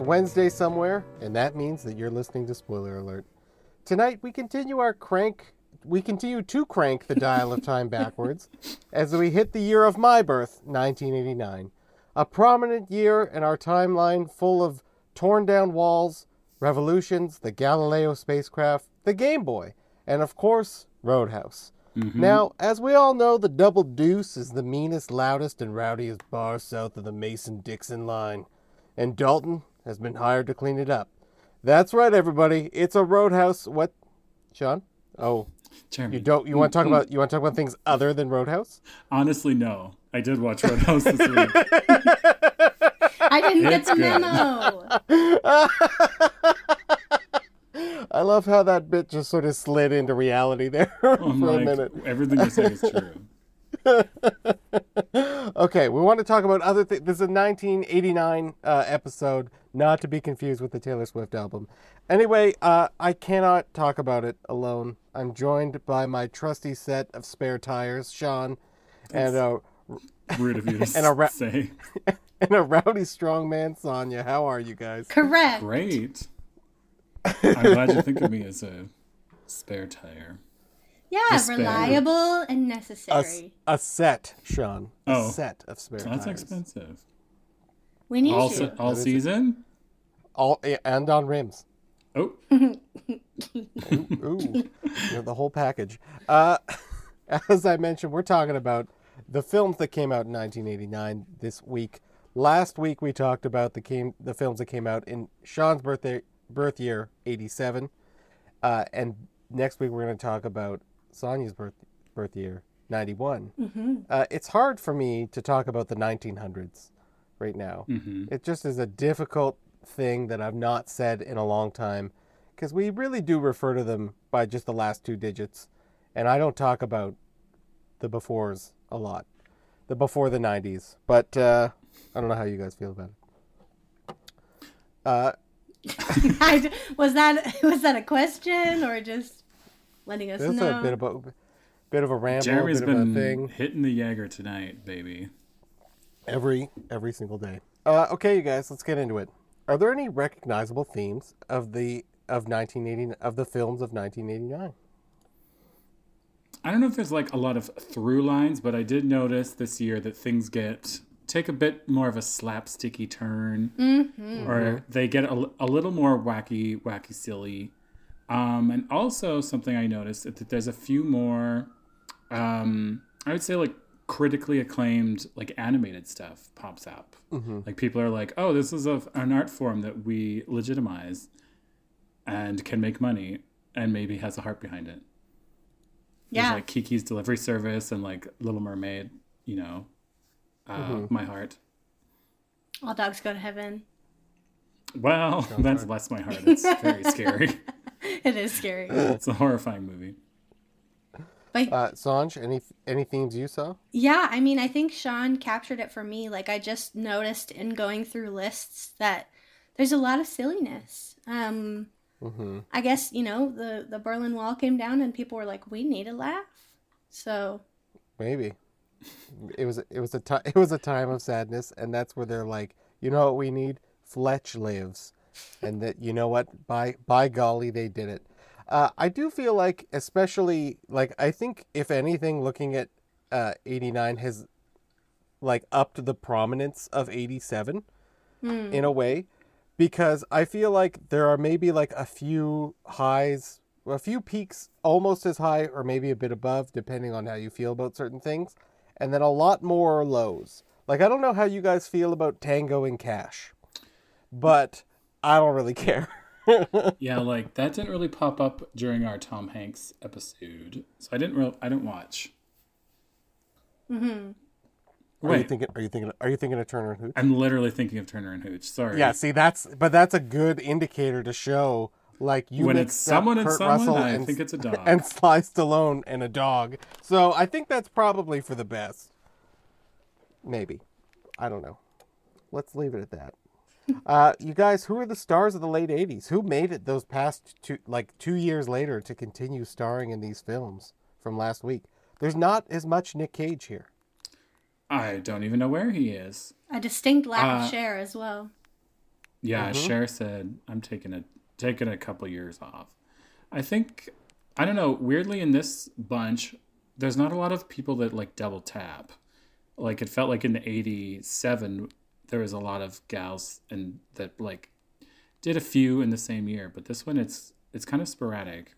It's Wednesday somewhere, and that means that you're listening to Spoiler Alert. Tonight we continue our crank we continue to crank the dial of time backwards as we hit the year of my birth, 1989. A prominent year in our timeline full of torn down walls, revolutions, the Galileo spacecraft, the Game Boy, and of course, Roadhouse. Mm-hmm. Now, as we all know, the Double Deuce is the meanest, loudest, and rowdiest bar south of the Mason Dixon line, and Dalton has been hired to clean it up. That's right, everybody. It's a Roadhouse. What, Sean? Oh, Jeremy. you don't. You want to talk mm-hmm. about? You want to talk about things other than Roadhouse? Honestly, no. I did watch Roadhouse this week. I didn't get It's the good. I love how that bit just sort of slid into reality there for I'm a like, minute. everything you say is true. Okay, we want to talk about other things. This is a 1989 uh, episode, not to be confused with the Taylor Swift album. Anyway, uh, I cannot talk about it alone. I'm joined by my trusty set of spare tires, Sean, and a Rude of you to And a ra- say. and a rowdy strongman, Sonia. How are you guys? Correct. Great. I'm glad you think of me as a spare tire. Yeah, Despair. reliable and necessary. a set, Sean. A Oh. set of spare That's tires. expensive. We need All, you. se- all That is- season? All and on rims. Oh, Ooh, you know, the whole package. Uh, as I mentioned, we're talking about the films that came out in 1989 this week. Last week we talked about the came the films that came out in Sean's birthday birth year 87, uh, and next week we're going to talk about Sonia's birth birth year 91. Uh, it's hard for me to talk about the 1900s right now. It just is a difficult thing that I've not said in a long time because we really do refer to them by just the last two digits, and I don't talk about the befores a lot, the before the 90s. But uh, I don't know how you guys feel about it. Uh, was that was that a question or just letting us this is know? a bit of a bit of a ramble, Jeremy's a bit of a been thing. hitting the Jaeger tonight, baby. every every single day. Uh, okay, you guys, let's get into it. Are there any recognizable themes of the of 1980 of the films of 1989? I don't know if there's like a lot of through lines, but I did notice this year that things get take a bit more of a slapsticky turn, or they get a, a little more wacky, wacky, silly. Um, and also something I noticed is that there's a few more, um, I would say like critically acclaimed like animated stuff pops up. Like people are like, oh, this is a, an art form that we legitimize and can make money and maybe has a heart behind it. There's yeah. like Kiki's Delivery Service and like Little Mermaid, you know, uh, My Heart. All dogs go to heaven. Well, that's less My Heart. It's very scary. It is scary. it's a horrifying movie. But Uh, Sanj, any any themes you saw? yeah, I mean, I think Sean captured it for me. Like, I just noticed in going through lists that there's a lot of silliness. Um, Mm-hmm. I guess you know the the Berlin Wall came down and people were like, "We need a laugh." So Maybe it was it was a ti- it was a time of sadness, and that's where they're like, you know what we need? Fletch lives, and that you know what? By by golly, they did it. Uh, I do feel like, especially like I think if anything, looking at uh, '89 has like upped the prominence of '87 in a way, because I feel like there are maybe like a few highs, a few peaks almost as high or maybe a bit above, depending on how you feel about certain things, and then a lot more lows. Like I don't know how you guys feel about Tango and Cash, but I don't really care. Yeah, like that didn't really pop up during our Tom Hanks episode, so I didn't. Re- I didn't watch. Mm-hmm. Are you Wait, thinking? Are you thinking? Are you thinking of Turner and Hooch? I'm literally thinking of Turner and Hooch. Sorry. Yeah, see that's but that's a good indicator to show like you when it's someone and Kurt someone, Russell I and, think it's a dog. and Sly Stallone and a dog. So I think that's probably for the best. Maybe, I don't know. Let's leave it at that. Uh, you guys, who are the stars of the late '80s? Who made it those past two, like two years later, to continue starring in these films from last week? There's not as much Nick Cage here. I don't even know where he is. a distinct lack Uh, of Cher as well. Yeah, Cher said I'm taking a taking a couple years off. I think I don't know. Weirdly, in this bunch, there's not a lot of people that like double tap. Like it felt like in the '87, there was a lot of gals and that like did a few in the same year. But this one, it's it's kind of sporadic.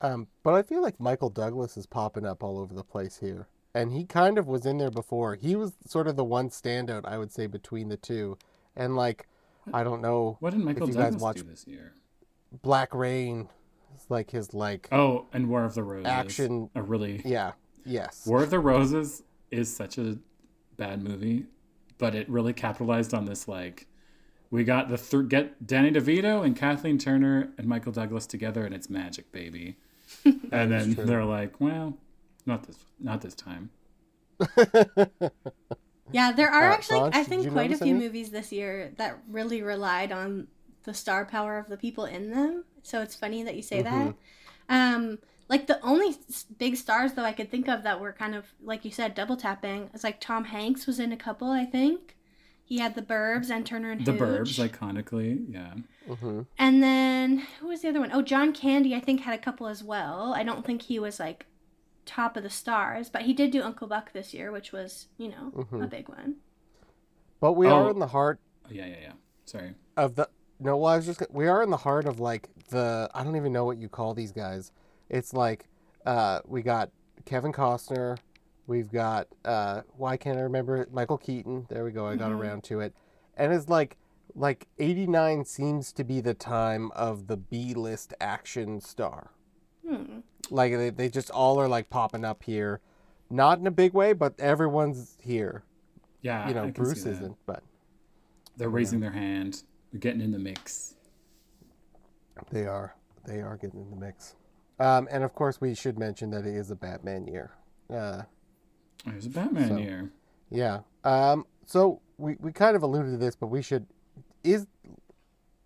Um, but I feel like Michael Douglas is popping up all over the place here. And he kind of was in there before. He was sort of the one standout, I would say, between the two. And like, I don't know What did Michael if you guys Douglas watch do this year? Black Rain. It's like his like Oh, and War of the Roses. Action- A really yeah, yes. War of the Roses is such a bad movie, but it really capitalized on this. Like, we got the th- get Danny DeVito and Kathleen Turner and Michael Douglas together, and it's magic, baby. and then true. they're like, well, not this, not this time. Yeah, there are Uh, actually, Blanche, I think, quite a few any? movies this year that really relied on the star power of the people in them. So it's funny that you say Mm-hmm. that. Um, like the only big stars though I could think of that were kind of like you said double tapping. It's like Tom Hanks was in a couple, I think. He had the Burbs and Turner and The Hooch. Burbs, iconically, yeah. hmm And then who was the other one? Oh, John Candy, I think, had a couple as well. I don't think he was like top of the stars, but he did do Uncle Buck this year, which was, you know, Mm-hmm. a big one. But we Oh. are in the heart Oh, yeah, yeah, yeah. Sorry. of the no well, I was just we are in the heart of like the I don't even know what you call these guys. It's like uh we got Kevin Costner, we've got uh why can't I remember it? Michael Keaton. There we go. I got around to it. And it's like like 89 seems to be the time of the B-list action star. Hmm. Like they, they just all are like popping up here. Not in a big way, but everyone's here. Yeah, You know, Bruce isn't, but They're raising their hand. They're getting in the mix. They are. They are getting in the mix. Um, and of course, we should mention that it is a Batman year. Uh, There's a Batman So- here. yeah. Um, so we, we kind of alluded to this, but we should. Is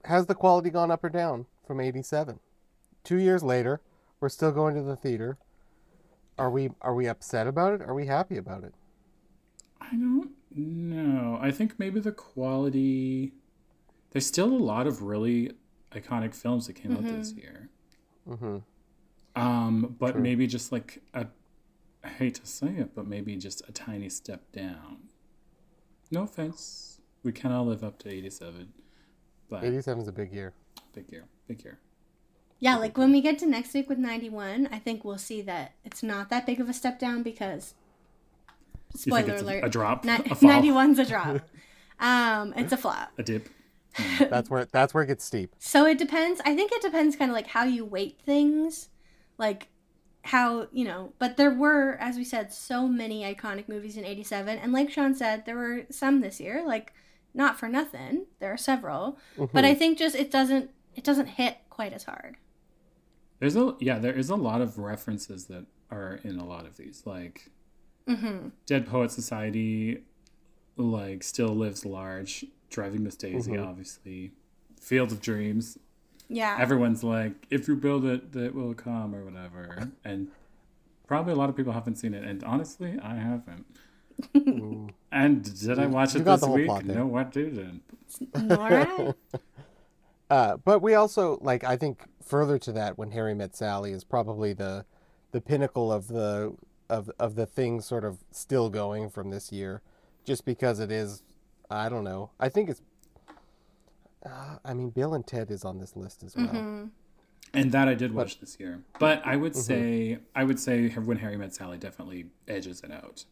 has the quality gone up or down from '87? Two years later, we're still going to the theater. Are we are we upset about it? Are we happy about it? I don't know. I think maybe the quality. There's still a lot of really iconic films that came out this year. Mm-hmm. Um, but True. maybe just like a. I hate to say it, but maybe just a tiny step down. No offense. We cannot live up to 87. But '87 is a big year. big year. Big year. Yeah, like when we get to next week with 91, I think we'll see that it's not that big of a step down because, You spoiler think it's a- alert, a drop? ni- A 91's a drop. um, it's a flop. A dip. That's where that's where it gets steep. So it depends. I think it depends kind of like how you weight things. Like how, you know, but there were, as we said, so many iconic movies in 87. And like Sean said, there were some this year, like not for nothing. There are several. But I think just it doesn't it doesn't hit quite as hard. There's a yeah, there is a lot of references that are in a lot of these. Like Mm-hmm. Dead Poet Society, like Still Lives Large, Driving Miss Daisy, obviously, Field of Dreams. Yeah. Everyone's like, if you build it, it will come or whatever. And probably a lot of people haven't seen it. And honestly, I haven't. and did I watch you it got this the whole week? plot there. No, I didn't. Nora? Uh, but we also like I think further to that when Harry met Sally is probably the the pinnacle of the of of the thing sort of still going from this year, just because it is. I don't know. I think it's. Uh, I mean, Bill and Ted is on this list as well. Mm-hmm. And that I did watch this year. But I Mm-hmm. would say, I would say When Harry Met Sally definitely edges it out.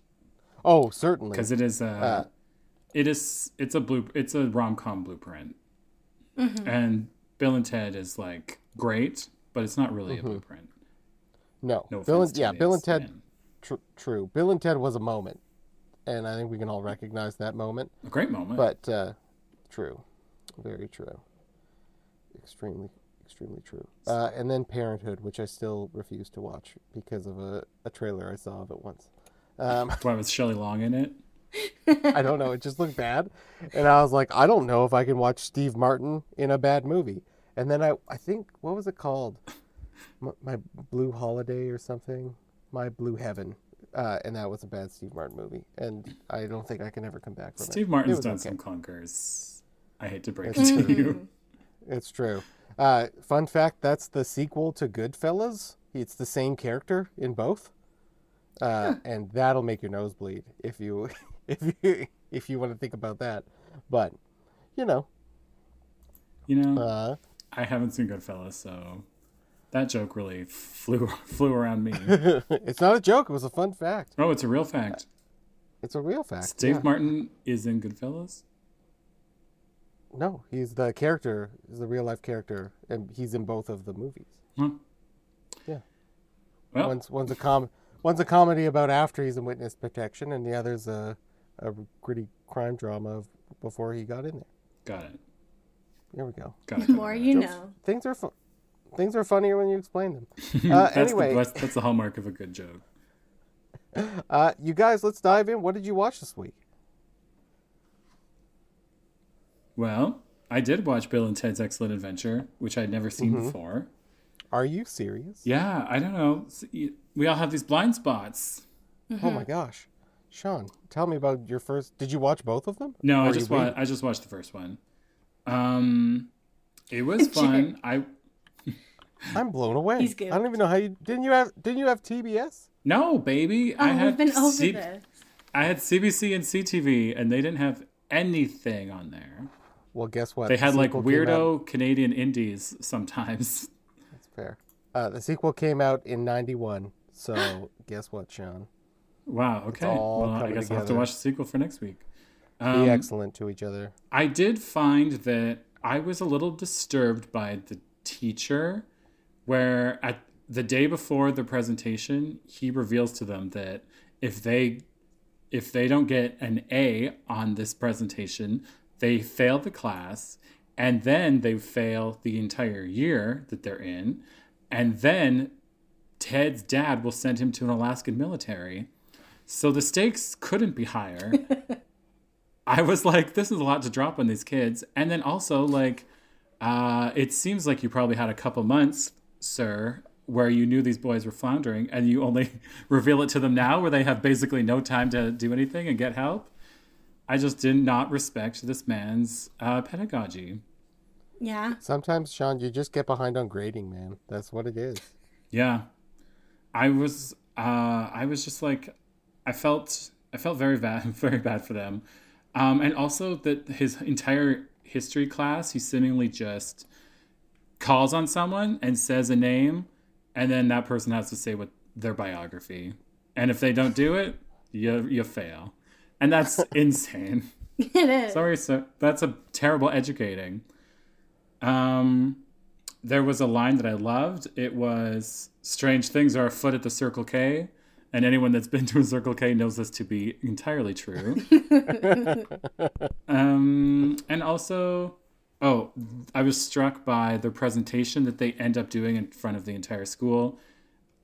Oh, certainly. because it is a Uh, it is it's a blue it's a rom-com blueprint Mm-hmm. and bill and ted is like great but it's not really a blueprint No, no Bill and to yeah, Bill and Ted. Tr- true. Bill and Ted was a moment, and I think we can all recognize that moment. a great moment But uh, true, very true, extremely, extremely true. Uh, and then Parenthood, which I still refuse to watch because of a, a trailer I saw of it once. Um, why was shelley long in it I don't know, it just looked bad, and I was like, I don't know if I can watch Steve Martin in a bad movie. And then I, I think what was it called, my, my Blue Holiday or something, my Blue Heaven. Uh, and that was a bad Steve Martin movie, and I don't think I can ever come back from it. steve martin's was done okay. some clunkers I hate to break it to you. It's true. Uh, fun fact: that's the sequel to Goodfellas. It's the same character in both, uh, and that'll make your nose bleed if you if you if you want to think about that. But you know, You know, uh, I haven't seen Goodfellas, so that joke really flew flew around me. it's not a joke. It was a fun fact. Oh, it's a real fact. It's a real fact. Dave yeah. Martin is in Goodfellas. No, he's the character. He's the real life character, and he's in both of the movies. Huh. Yeah. Well, One's one's a com one's a comedy about after he's in witness protection, and the other's a a gritty crime drama of before he got in there. got it. There we go. Got it. The more you know. Things are fu- things are funnier when you explain them. Uh, that's anyway, the that's, that's the hallmark of a good joke. uh, you guys, let's dive in. What did you watch this week? Well, I did watch Bill and Ted's Excellent Adventure, which I'd never seen Mm-hmm. before. Are you serious? Yeah, I don't know. We all have these blind spots. Oh my gosh, Sean, tell me about your first. Did you watch both of them? No, Or I just wait- wa- I just watched the first one. Um, it was fun. I I'm blown away. He's good. I don't even know how you didn't you have didn't you have TBS? no baby. Oh, I had we've been over C- this. I had CBC and CTV, and they didn't have anything on there. Well, guess what? They The had like came out- weirdo Canadian indies sometimes. That's fair. Uh, the sequel came out in '91. So guess what, Sean? Wow. Okay. Well, I guess I'll have to watch the sequel for next week. Be Um, excellent to each other. I did find that I was a little disturbed by the teacher, where at the day before the presentation, he reveals to them that if they if they don't get an A on this presentation, they fail the class, and then they fail the entire year that they're in, and then Ted's dad will send him to an Alaskan military. So the stakes couldn't be higher. I was like, this is a lot to drop on these kids. And then also, like, uh, it seems like you probably had a couple months, sir, where you knew these boys were floundering and you only reveal it to them now where they have basically no time to do anything and get help. I just did not respect this man's uh, pedagogy. Yeah. Sometimes, Sean, you just get behind on grading, man. That's what it is. Yeah. I was uh I was just like I felt I felt very bad very bad for them. Um and also that his entire history class he seemingly just calls on someone and says a name and then that person has to say what their biography. And if they don't do it, you you fail. And that's insane. It is. Sorry, sir. That's a terrible educating. Um, there was a line that I loved. It was "Strange things are afoot at the Circle K," and anyone that's been to a Circle K knows this to be entirely true. um, and also, oh, I was struck by the presentation that they end up doing in front of the entire school.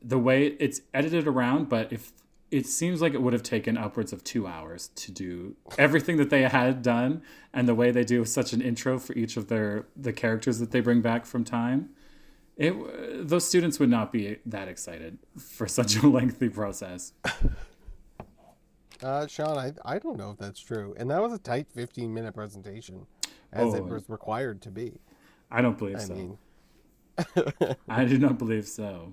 The way it's edited around, but if it seems like it would have taken upwards of two hours to do everything that they had done and the way they do such an intro for each of their the characters that they bring back from time it those students would not be that excited for such a lengthy process Uh, Sean, I, I don't know if that's true. And that was a tight 15 minute presentation, as it Oh. was required to be. i don't believe I so mean, i do not believe so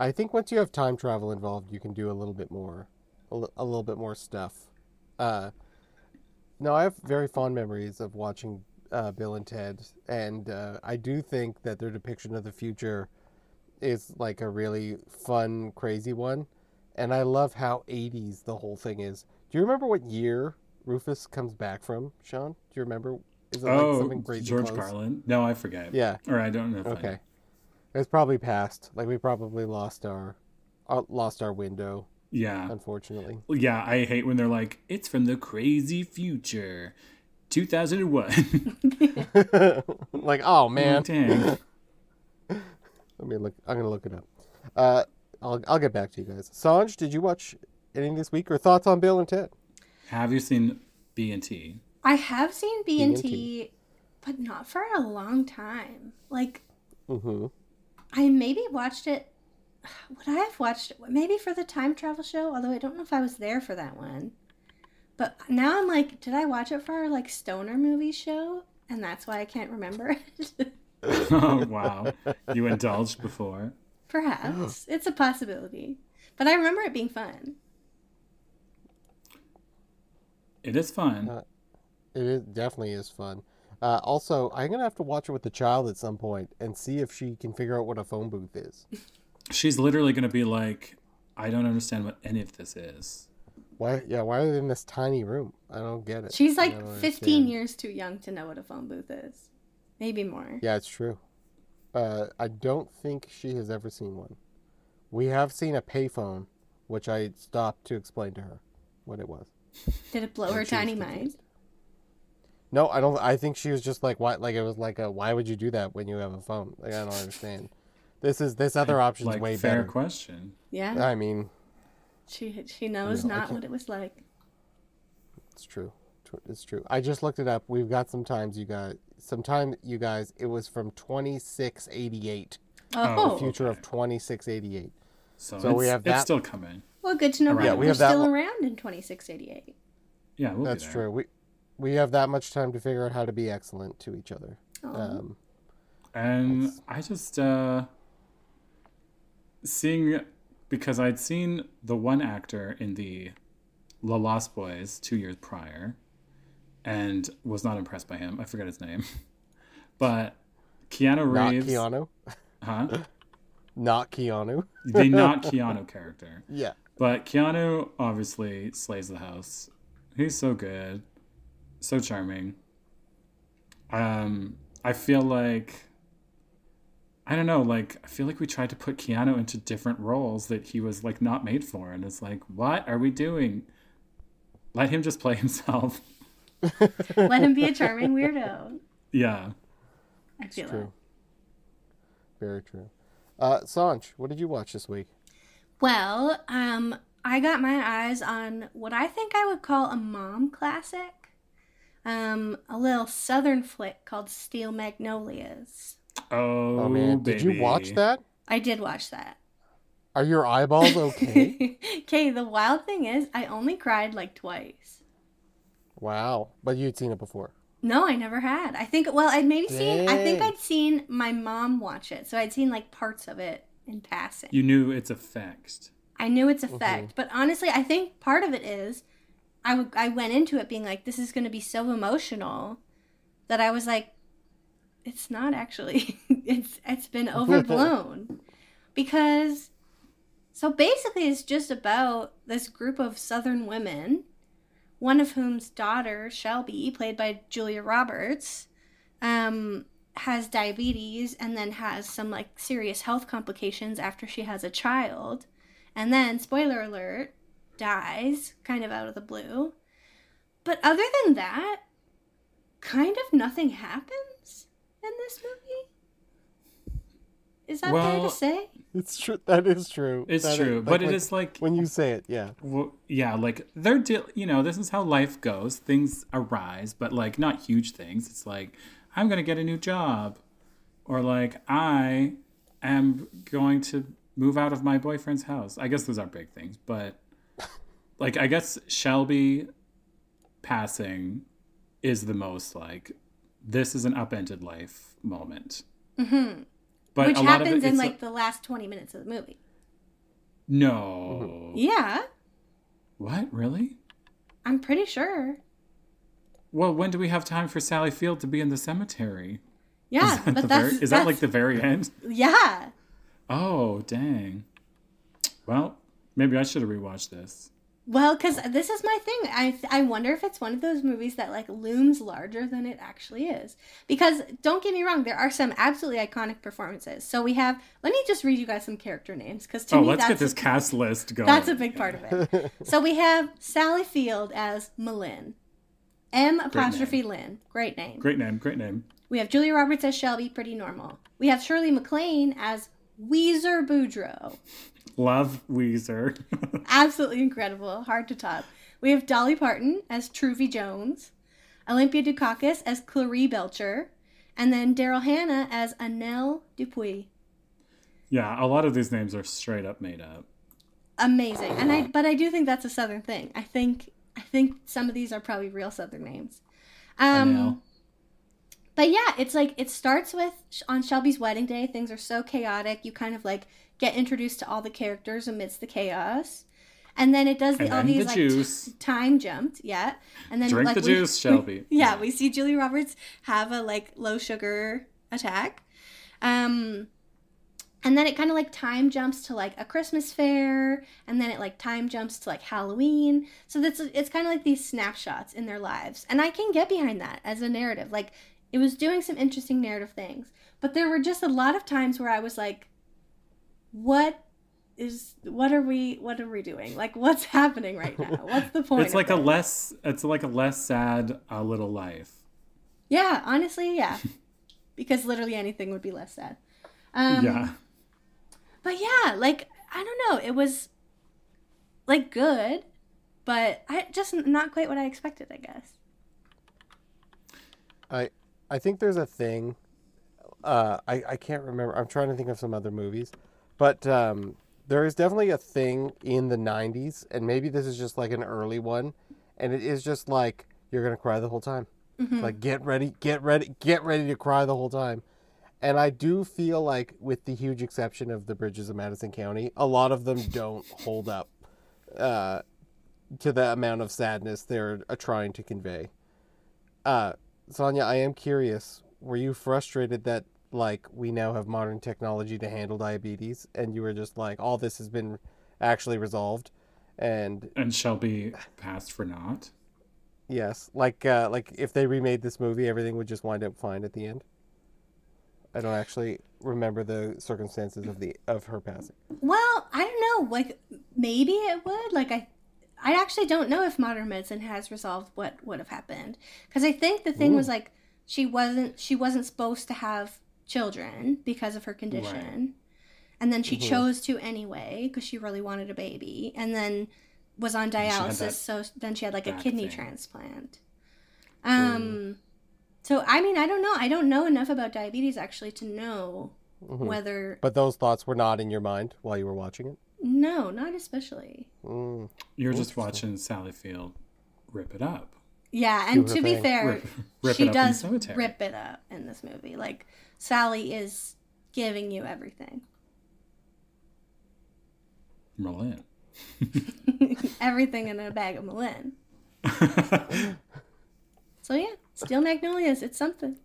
I think once you have time travel involved, you can do a little bit more, a, little bit more stuff. Uh, no, I have very fond memories of watching uh, Bill and Ted, and uh, I do think that their depiction of the future is like a really fun, crazy one. And I love how 80s the whole thing is. Do you remember what year Rufus comes back from, Sean? Do you remember? Is it like oh something crazy george close? carlin no i forget Yeah. or i don't know if I- Okay. It's probably past. Like we probably lost our, uh, lost our window. yeah Unfortunately. yeah i hate when they're like it's from the crazy future 2001 like oh man. Dang. Let me look. I'm gonna look it up. Uh, I'll I'll get back to you guys. Sanj, did you watch anything this week or thoughts on Bill and Ted? have you seen b and t I have seen B and B&T. T, but not for a long time. Like Mm-hmm. I maybe watched it. Would I have watched it? Maybe for the time travel show, although I don't know if I was there for that one. But now I'm like, did I watch it for our like stoner movie show? And that's why I can't remember it. oh wow, you indulged before. Perhaps. it's a possibility. But I remember it being fun. It is fun. Uh, It is, definitely is fun. Uh, also, I'm gonna have to watch it with the child at some point and see if she can figure out what a phone booth is. She's literally gonna be like, I don't understand what any of this is. Why? Yeah, why are they in this tiny room? I don't get it. She's like 15 understand. years too young to know what a phone booth is. Maybe more. Yeah, it's true. Uh, I don't think she has ever seen one. We have seen a payphone, which I stopped to explain to her what it was. Did it blow And her tiny mind? No, I don't. I think she was just like, why? Like it was like, a, why would you do that when you have a phone? Like I don't understand. This is this other option's Like way fair better. Fair question. Yeah. I mean, She she knows know, not what it was like. It's true. It's true. I just looked it up. We've got some times you guys. Sometime you guys. It was from twenty six eighty eight. Oh, oh. Future of twenty six eighty eight. So, So it's, we have it's that- still coming. well, good to know Yeah, that we we're have that still lo- around in 2688. Yeah, we'll That's be there. true. We we have that much time to figure out how to be excellent to each other. Oh. Um, And I just uh seeing because I'd seen the one actor in the La Lost Boys two years prior and was not impressed by him. I forget his name. But Keanu Reeves. not Reeves Keanu. huh? Not Keanu. The not Keanu character. Yeah. But Keanu obviously slays the house. He's so good, so charming. Um, I feel like I don't know, like I feel like we tried to put Keanu into different roles that he was like not made for, and it's like, what are we doing? Let him just play himself. Let him be a charming weirdo. Yeah. I feel it. True. Very true. Uh, Sanj, what did you watch this week? Well, um, I got my eyes on what I think I would call a mom classic. Um, a little southern flick called Steel Magnolias. Oh, Oh man, did you watch that? I did watch that. Are your eyeballs okay? okay, the wild thing is, I only cried like twice. wow, but you'd seen it before. No, I never had. I think, well, I'd maybe seen, I think I'd seen my mom watch it. So I'd seen like parts of it in passing. You knew its effect. I knew its effect, but honestly, I think part of it is I, w- I went into it being like, this is going to be so emotional that I was like, it's not actually. it's it's been overblown because so basically it's just about this group of southern women, one of whom's daughter Shelby, played by Julia Roberts, um, has diabetes and then has some like serious health complications after she has a child and then spoiler alert dies kind of out of the blue but other than that kind of nothing happens in this movie is that fair Well, to say It's true. That is true. It's That is- true, like, but it when- is like when you say it. Yeah. Well, yeah, like they're deal. You know, this is how life goes. Things arise, but like not huge things. It's like I'm gonna get a new job, or like I am going to move out of my boyfriend's house. I guess those are big things, but like I guess Shelby passing is the most like this is an upended life moment. mm-hmm. But which a lot happens of it, in it's like the last 20 minutes of the movie no. yeah What really? i'm pretty sure Well, when do we have time for Sally Field to be in the cemetery? yeah is that, but that's very, is that like the very end? yeah Oh, dang. Well, maybe I should have rewatched this. Well, because this is my thing. I I wonder if it's one of those movies that like looms larger than it actually is. Because don't get me wrong, there are some absolutely iconic performances. So we have. Let me just read you guys some character names because to oh, me let's get this a, cast list going. that's a big part of it. so we have Sally Field as M'Lynn, M apostrophe Lynn, great name. Great name, great name. We have Julia Roberts as Shelby, pretty normal. We have Shirley MacLaine as Ouiser Boudreaux. Love Ouiser. Absolutely incredible. Hard to top. We have Dolly Parton as Truvy Jones, Olympia Dukakis as Clairee Belcher, and then Daryl Hannah as Annelle Dupuy. yeah, a lot of these names are straight up made up. Amazing. And I but I do think that's a southern thing. I think I think some of these are probably real Southern names. I Um, know. but yeah, it's like it starts with on Shelby's wedding day. Things are so chaotic. You kind of like get introduced to all the characters amidst the chaos, and then it does the, all these the like t- time jumped. Yeah, and then Drink like the we- juice, Shelby. yeah, we see Julie Roberts have a like low sugar attack. Um and then it kind of like time jumps to like a Christmas fair and then it like time jumps to like Halloween. So that's it's kind of like these snapshots in their lives. And I can get behind that as a narrative. Like it was doing some interesting narrative things. But there were just a lot of times where I was like what is what are we what are we doing? Like what's happening right now? What's the point? It's of like a this? less. It's like a less sad uh, little life. Yeah, honestly, yeah. because literally anything would be less sad. Um, yeah. But yeah, like I don't know, it was like good, but I just not quite what I expected, I guess. I I think there's a thing. Uh, I I can't remember. I'm trying to think of some other movies, but um, there is definitely a thing in the '90s, and maybe this is just like an early one, and it is just like you're gonna cry the whole time. Like get ready, get ready, get ready to cry the whole time. And I do feel like, with the huge exception of the bridges of Madison County, a lot of them don't hold up uh, to the amount of sadness they're uh, trying to convey. Uh, Sonia, I am curious. Were you frustrated that like we now have modern technology to handle diabetes, and you were just like, all this has been actually resolved, and And Shelby passed for naught. yes, like uh, like if they remade this movie, everything would just wind up fine at the end. I don't actually remember the circumstances of the of her passing. Well, I don't know, like maybe it would. Like I I actually don't know if modern medicine has resolved what would have happened because I think the thing was like she wasn't she wasn't supposed to have children because of her condition. And then she chose to anyway because she really wanted a baby and then was on dialysis that so then she had like a kidney thing. transplant. Um so I mean I don't know. I don't know enough about diabetes actually to know whether But those thoughts were not in your mind while you were watching it. no, not especially. Mm. You're just watching Sally Field rip it up. Yeah, and to be fair, Rip- rip she it up in the does rip it up in this movie. Like Sally is giving you everything, Merlin. everything in a bag of M'Lynn. So yeah, Steel Magnolias, it's something.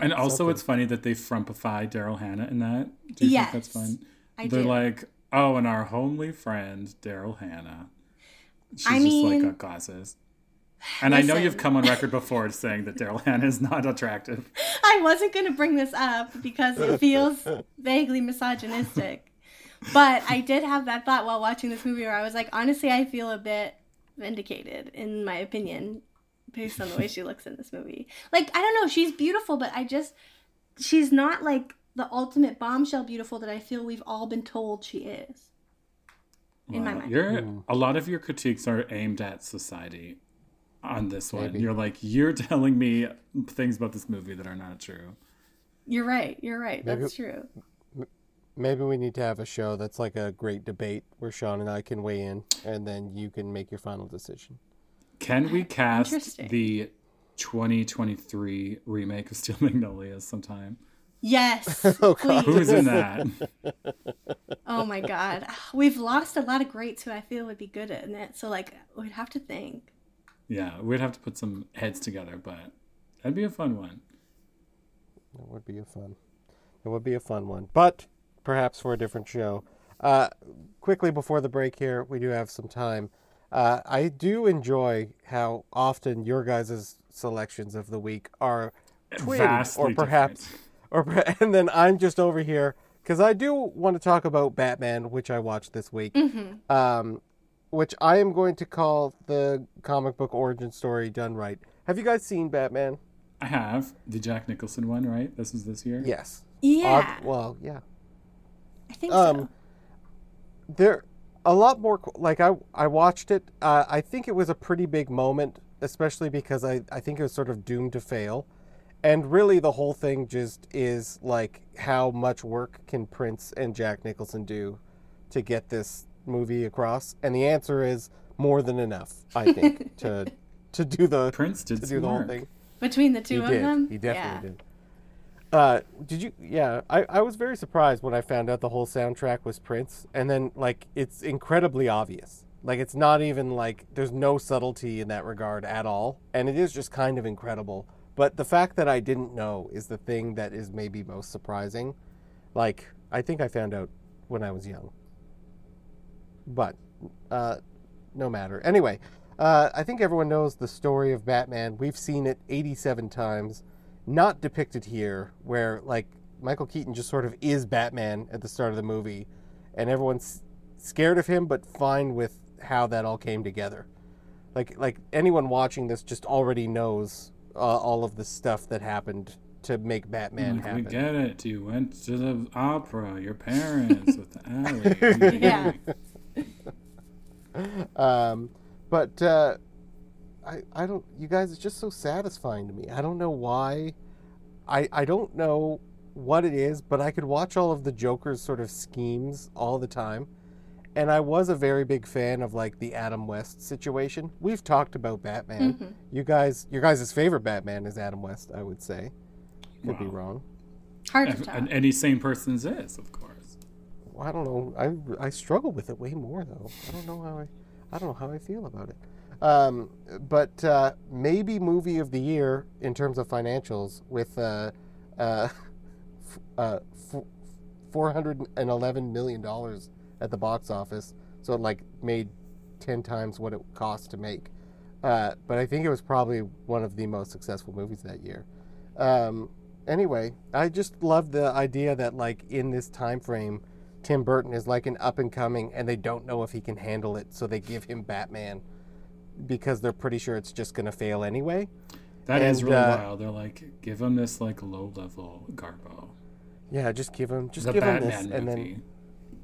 And also, Something. it's funny that they frumpify Daryl Hannah in that. Do you Yes, think that's fun? I They're do. like, oh, and our homely friend Daryl Hannah. She's I just mean- like got glasses. And I know you've come on record before saying that Daryl Hannah is not attractive. I wasn't going to bring this up because it feels vaguely misogynistic. But I did have that thought while watching this movie where I was like, honestly, I feel a bit vindicated, in my opinion, based on the way she looks in this movie. Like, I don't know, she's beautiful, but I just, she's not like the ultimate bombshell beautiful that I feel we've all been told she is. In my mind. You're, hmm. a lot of your critiques are aimed at society on this one. Maybe. You're like, you're telling me things about this movie that are not true. You're right, you're right. Maybe- That's true. Maybe we need to have a show that's like a great debate where Sean and I can weigh in, and then you can make your final decision. Can we cast the 2023 remake of Steel Magnolias sometime? Yes. Oh, God. Who's in that? Oh my god. We've lost a lot of greats who I feel would be good in it. So like we'd have to think. Yeah, we'd have to put some heads together, but that'd be a fun one. It would be a fun. It would be a fun one, but perhaps for a different show. Uh, quickly before the break here, we do have some time. Uh, I do enjoy how often your guys' selections of the week are twin, Vastly or perhaps, or and then I'm just over here because I do want to talk about Batman, which I watched this week, um, which I am going to call the comic book origin story done right. Have you guys seen Batman? I have the Jack Nicholson one, right? This is this year. Yes. Yeah. Odd- well, yeah. I think Um, so. there a lot more like i i watched it uh, i think it was a pretty big moment especially because i i think it was sort of doomed to fail and really the whole thing just is like how much work can prince and jack nicholson do to get this movie across and the answer is more than enough, I think, to to do the Prince did to do the whole work. thing. Between the two He of did. them, He definitely yeah. did. Uh, did you? Yeah, I, I was very surprised when I found out the whole soundtrack was Prince, and then like it's incredibly obvious. Like it's not even like there's no subtlety in that regard at all, and it is just kind of incredible. But the fact that I didn't know is the thing that is maybe most surprising. Like I think I found out when I was young, but uh, no matter. Anyway, uh, I think everyone knows the story of Batman. We've seen it 87 times not depicted here where like Michael Keaton just sort of is Batman at the start of the movie and everyone's scared of him but fine with how that all came together. Like like anyone watching this just already knows uh, all of the stuff that happened to make Batman Like, we get it. You went to the opera. Your parents with Allie. Yeah. Um, but uh, I I don't you guys it's just so satisfying to me. I don't know why. I I don't know what it is, but I could watch all of the Joker's sort of schemes all the time. And I was a very big fan of like the Adam West situation. We've talked about Batman. Mhm. You guys your guys' favorite Batman is Adam West, I would say. Could be wrong. Hard to And, tell. and any sane person's is, of course. I don't know. I I struggle with it way more though. I don't know how I I don't know how I feel about it. Um, but uh, maybe movie of the year in terms of financials with uh, uh, f- uh, f- four hundred and eleven million dollars at the box office. So it like made ten times what it cost to make. Uh, but I think it was probably one of the most successful movies that year. Um, anyway, I just love the idea that like in this time frame, Tim Burton is like an up and coming, and they don't know if he can handle it, so they give him Batman because they're pretty sure it's just gonna fail anyway. That is And, really uh, wild. They're like, give him this like low level Garbo. Yeah, just give him, just the give him Batman this, and then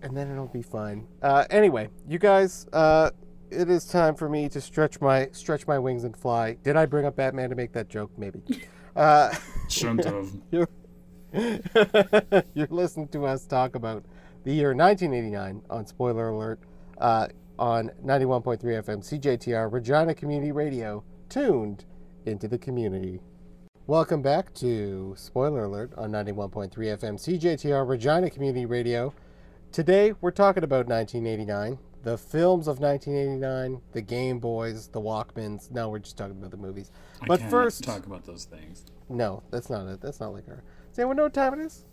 and then it'll be fine. Uh, anyway, you guys, uh, it is time for me to stretch my stretch my wings and fly. Did I bring up Batman to make that joke? Maybe. Uh, Shouldn't have. You're, you're listening to us talk about the year 1989 on Spoiler Alert uh, on 91.3 FM CJTR Regina Community Radio, tuned into the community. Welcome back to Spoiler Alert on 91.3 FM CJTR Regina Community Radio. Today we're talking about 1989, the films of 1989, the Game Boys, the Walkmans. No, we're just talking about the movies. I But first, talk about those things. no, that's not it. That's not like our. Does anyone know what time it is?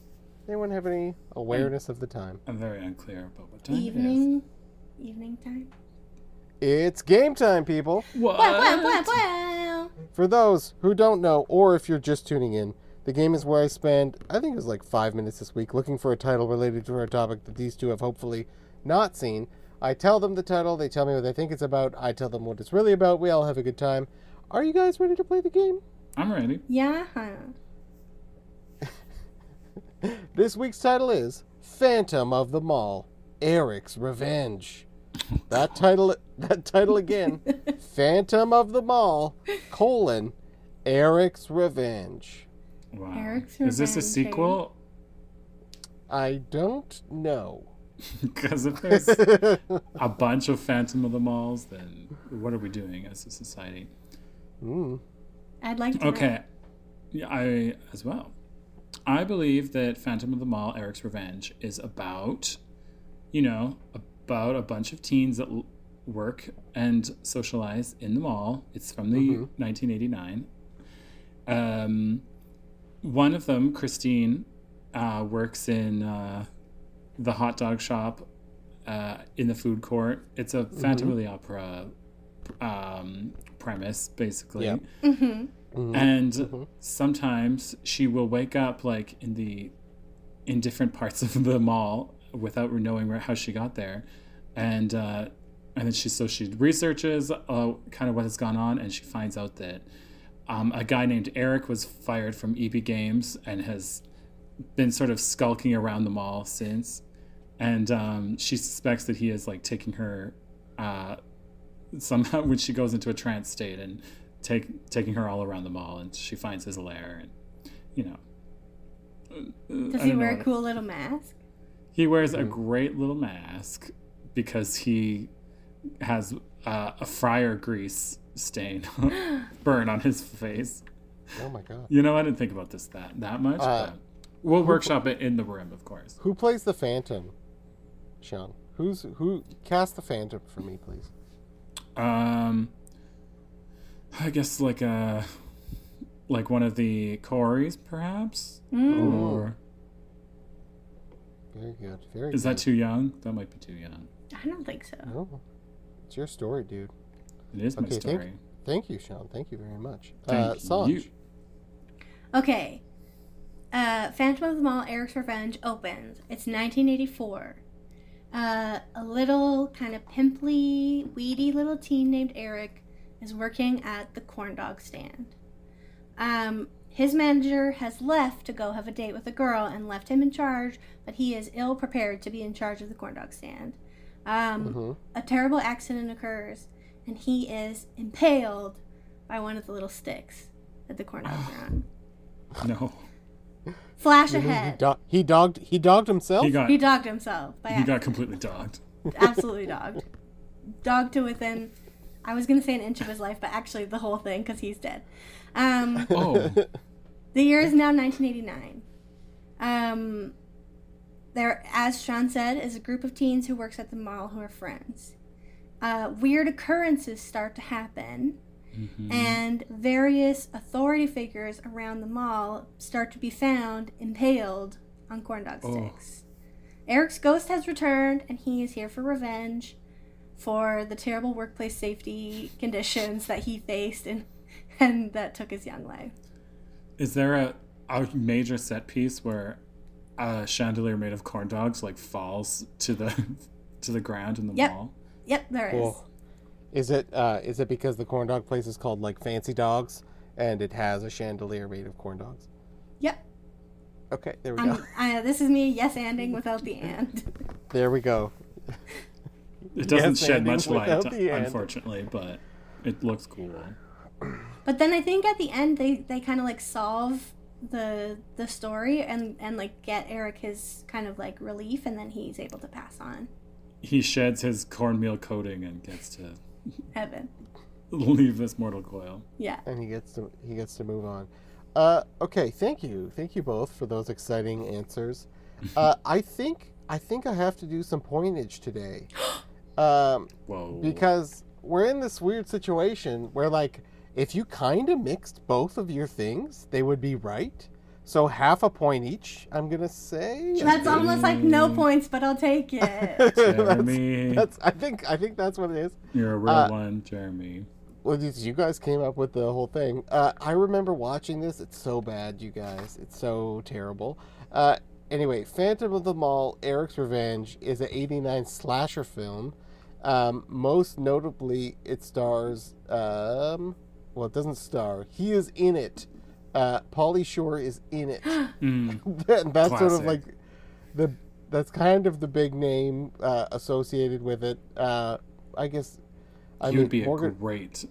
Anyone have any awareness of the time? I'm very unclear about what time it is. Evening, evening time. It's game time, people. What? Wow, wow, wow, wow. For those who don't know, or if you're just tuning in, the game is where I spend, I think it was like five minutes this week, looking for a title related to our topic that these two have hopefully not seen. I tell them the title, they tell me what they think it's about, I tell them what it's really about, we all have a good time. Are you guys ready to play the game? I'm ready. Yeah. This week's title is Phantom of the Mall Eric's Revenge. That title that title again. Phantom of the Mall colon Eric's Revenge. Wow. Eric's Revenge. is this a sequel? I don't know. Because if there's a bunch of Phantom of the Malls, then what are we doing as a society? Mm. I'd like to. Okay. know. Yeah, I as well. I believe that Phantom of the Mall, Eric's Revenge, is about, you know, about a bunch of teens that l- work and socialize in the mall. It's from the Mhm. 1989. Um, one of them, Christine, uh, works in uh, the hot dog shop uh, in the food court. It's a Phantom of the Opera um, premise, basically. Yep. Mm-hmm. Mhm. And Mhm. sometimes she will wake up like in the in different parts of the mall without knowing where, how she got there, and uh, and then she so she researches uh, kind of what has gone on, and she finds out that um, a guy named Eric was fired from EB Games and has been sort of skulking around the mall since, and um, she suspects that he is like taking her uh, somehow when she goes into a trance state and take taking her all around the mall, and she finds his lair, and you know. uh, Does he wear know. a cool little mask? He wears a Mm. great little mask because he has uh, a fryer grease stain burn on his face. Oh my god. You know, I didn't think about this that that much. Uh, but we'll workshop it in the room, of course. Who plays the Phantom? Sean. Who's who? Cast the Phantom for me, please. Um, I guess like a like one of the Coreys, perhaps, or Very good. Very. Good. Is good. that too young? That might be too young. I don't think so. No, it's your story, dude. It is my Okay, story. thank, thank you, Sean. Thank you very much. Thank uh, Sanj. you. Okay. Uh, Phantom of the Mall, Eric's Revenge opens. It's 1984. Uh, a little kind of pimply, weedy little teen named Eric is working at the corn dog stand. Um, his manager has left to go have a date with a girl and left him in charge, but he is ill prepared to be in charge of the corn dog stand. Um, Mhm. A terrible accident occurs, and he is impaled by one of the little sticks that the corn dogs are on. No, Flash You mean He, ahead. do- he dogged. He dogged himself. he got He dogged himself by he got completely dogged. absolutely dogged. Dogged to within, I was gonna say an inch of his life, but actually the whole thing because he's dead. Um, Oh, the year is now 1989. Um, there, as Sean said, is a group of teens who works at the mall who are friends. Uh, weird occurrences start to happen, Mhm. and various authority figures around the mall start to be found impaled on corn dog Oh. sticks. Eric's ghost has returned, and he is here for revenge for the terrible workplace safety conditions that he faced and and that took his young life. is there a a major set piece where a chandelier made of corn dogs like falls to the to the ground in the Yep. mall? Yep, there is. Cool. Is it? Uh, is it because the corn dog place is called like Fancy Dogs, and it has a chandelier made of corn dogs? Yep. Okay, there we I'm, go. I, this is me yes anding without the and. There we go. It doesn't Yes, shed much light, without end. unfortunately, but it looks cool. But then I think at the end they, they kind of like solve the the story and and like get Eric his kind of like relief and then he's able to pass on He sheds his cornmeal coating and gets to heaven. leave this mortal coil. Yeah. and he gets to he gets to move on. Uh, okay, thank you, thank you both for those exciting answers. Uh, I think I think I have to do some pointage today, um, Whoa. because we're in this weird situation where like if you kind of mixed both of your things, they would be right. So half a point each, I'm gonna say. That's almost like no points, but I'll take it. that's, Jeremy. that's I think I think that's what it is. You're a real uh, one, Jeremy. Well, you you guys came up with the whole thing. Uh, I remember watching this. It's so bad, you guys. It's so terrible. Uh, anyway, Phantom of the Mall: Eric's Revenge is an '89 slasher film. Um, most notably, it stars. Um, well, it doesn't star. He is in it. Uh, Pauly Shore is in it. Mm. and that's sort of like the that's kind of the big name uh, associated with it. Uh, I guess. I he mean, would be Morgan. a great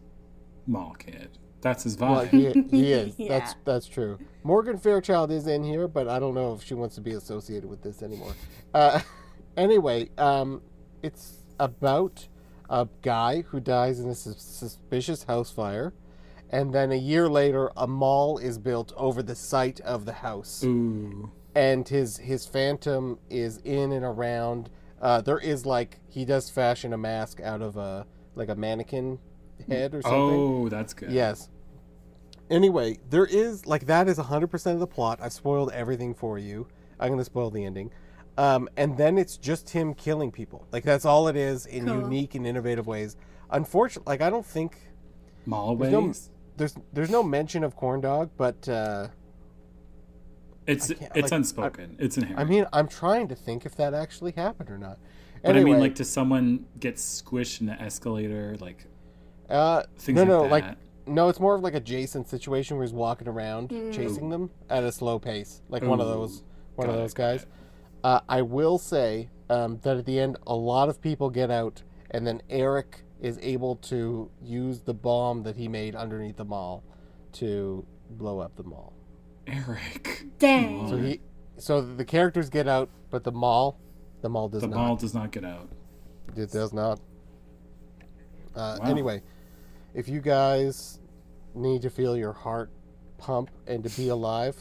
mall kid. That's his Well, vibe. he, he is. Yeah. That's that's true. Morgan Fairchild is in here, but I don't know if she wants to be associated with this anymore. Uh, anyway, um, it's about a guy who dies in a sus- suspicious house fire, and then a year later, a mall is built over the site of the house, Ooh. and his his phantom is in and around. Uh, there is like he does fashion a mask out of a like a mannequin head or something. Oh, that's good. Yes. Anyway, there is like that is 100% of the plot. I've spoiled everything for you. I'm going to spoil the ending. Um, and then it's just him killing people. Like that's all it is in Cool. unique and innovative ways. Unfortunately, like I don't think Mall There's no- ways. there's there's no mention of corn dog, but uh, It's it's like, unspoken. it's inherent. I mean, I'm trying to think if that actually happened or not. but Anyway, I mean, like, does someone get squished in the escalator? Like uh, things no, like no, that. like no, it's more of like a Jason situation where he's walking around Mm. chasing them at a slow pace, like one of those one of Got it, those guys. it. Uh, I will say um, that at the end, a lot of people get out, and then Eric is able to use the bomb that he made underneath the mall to blow up the mall. Eric. Dang. So he, so the characters get out, but the mall, the mall does The not. mall does not get out. It does not. Uh, Wow. Anyway, if you guys need to feel your heart pump and to be alive,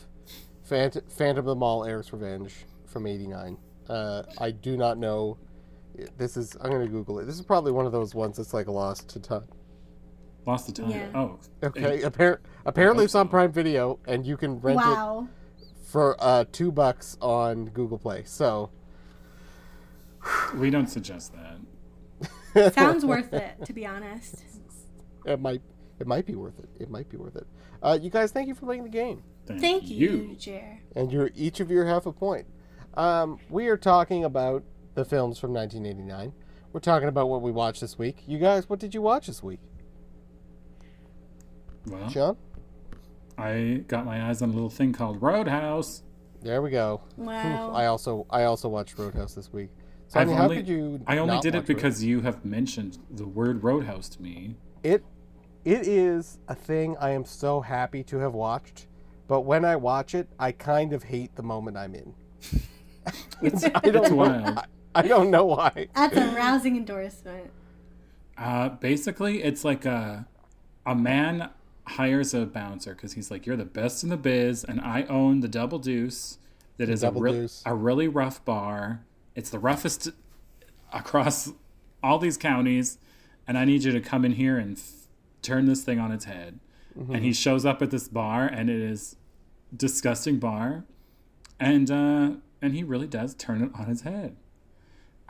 Phant- Phantom of the Mall Eric's Revenge from '89. Uh, I do not know. This is. I'm gonna Google it. This is probably one of those ones that's like lost to time. Lost to time. Yeah. Oh. Okay. Appar- apparently, hope it's on. Prime Video, and you can rent it for uh, two bucks on Google Play. So We don't suggest that. Sounds worth it, to be honest. it might. It might be worth it. It might be worth it. Uh, you guys, thank you for playing the game. Thank you, Jer. and you're each of you are half a point. Um, we are talking about the films from 1989. We're talking about what we watched this week. You guys, what did you watch this week, Well, Sean? I got my eyes on a little thing called Roadhouse. There we go. Wow. I also I also watched Roadhouse this week. I've Sonia, how only- could you? I only not did it watch Road- because you have mentioned the word Roadhouse to me. it it is a thing I am so happy to have watched. But when I watch it, I kind of hate the moment I'm in. It's, I don't it's know. wild. I, I don't know why. That's a rousing endorsement. Uh, basically, it's like a a man hires a bouncer because he's like, "You're the best in the biz, and I own the Double Deuce. That is a, Double real Deuce. a really rough bar. It's the roughest across all these counties, and I need you to come in here and f- turn this thing on its head." And he shows up at this bar, and it is disgusting bar, and uh, and he really does turn it on his head.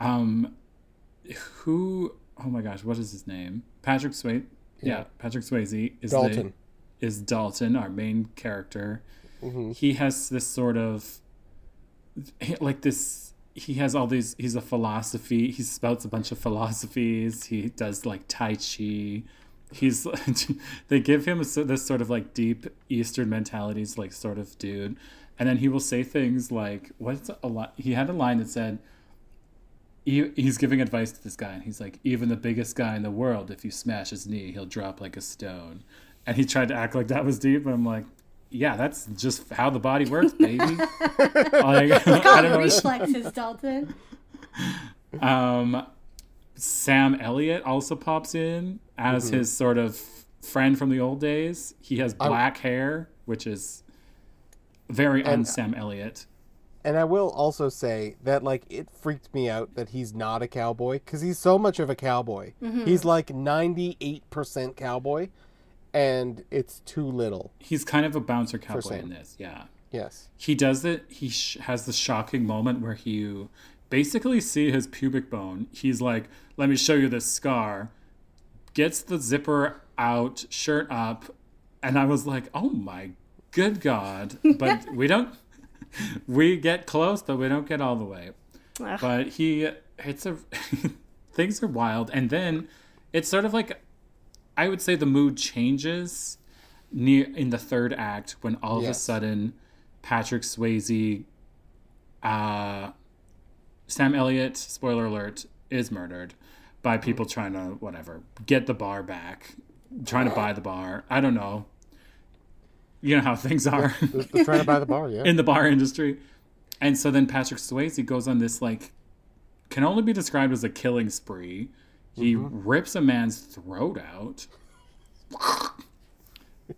Um, who? Oh my gosh, what is his name? Patrick Swayze. Yeah, Yeah. Patrick Swayze is Dalton. The, is Dalton, our main character. Mm-hmm. He has this sort of like this. He has all these. He's a philosophy. He spouts a bunch of philosophies. He does like Tai Chi. He's. they give him a, this sort of like deep Eastern mentalities, like sort of dude, and then he will say things like, "What's a lot?" He had a line that said, he, he's giving advice to this guy and he's like even the biggest guy in the world if you smash his knee he'll drop like a stone and he tried to act like that was deep but i'm like yeah that's just how the body works baby like, I Call don't reflexes, Dalton. um, sam elliott also pops in as his sort of friend from the old days he has black hair which is very un sam elliott And I will also say that like it freaked me out that he's not a cowboy because he's so much of a cowboy. Mm-hmm. He's like ninety eight percent cowboy, and it's too little. he's kind of a bouncer cowboy in this yeah Yes. he does it he sh- has the shocking moment where you basically see his pubic bone he's like let me show you this scar gets the zipper out shirt up and i was like oh my good god but we don't we get close but we don't get all the way. Ugh. but he it's a things are wild. And then it's sort of like i would say the mood changes near in the third act when all of a sudden patrick swayze uh sam elliott spoiler alert is murdered by people trying to whatever get the bar back trying to buy the bar. I don't know you know how things are They're, they're trying to buy the bar. Yeah. in the bar industry. And so then Patrick Swayze goes on this like can only be described as a killing spree. He Mm-hmm. rips a man's throat out.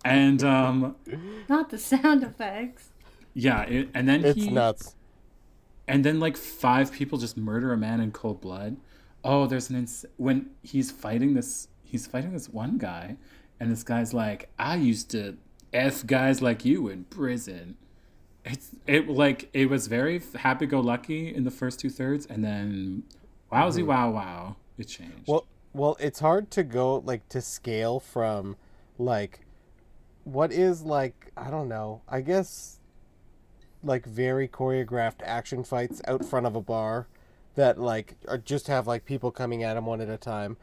and um Not the sound effects. yeah, it, and then it's he nuts. and then like five people just murder a man in cold blood. Oh, there's an ins- when he's fighting this he's fighting this one guy and this guy's like, "I used to f guys like you in prison." It's it like it was very happy go lucky in the first two thirds and then wowsy mm-hmm. wow wow it changed. Well, well, it's hard to go like to scale from like what is like I don't know. I guess like very choreographed action fights out front of a bar that like are just have like people coming at him one at a time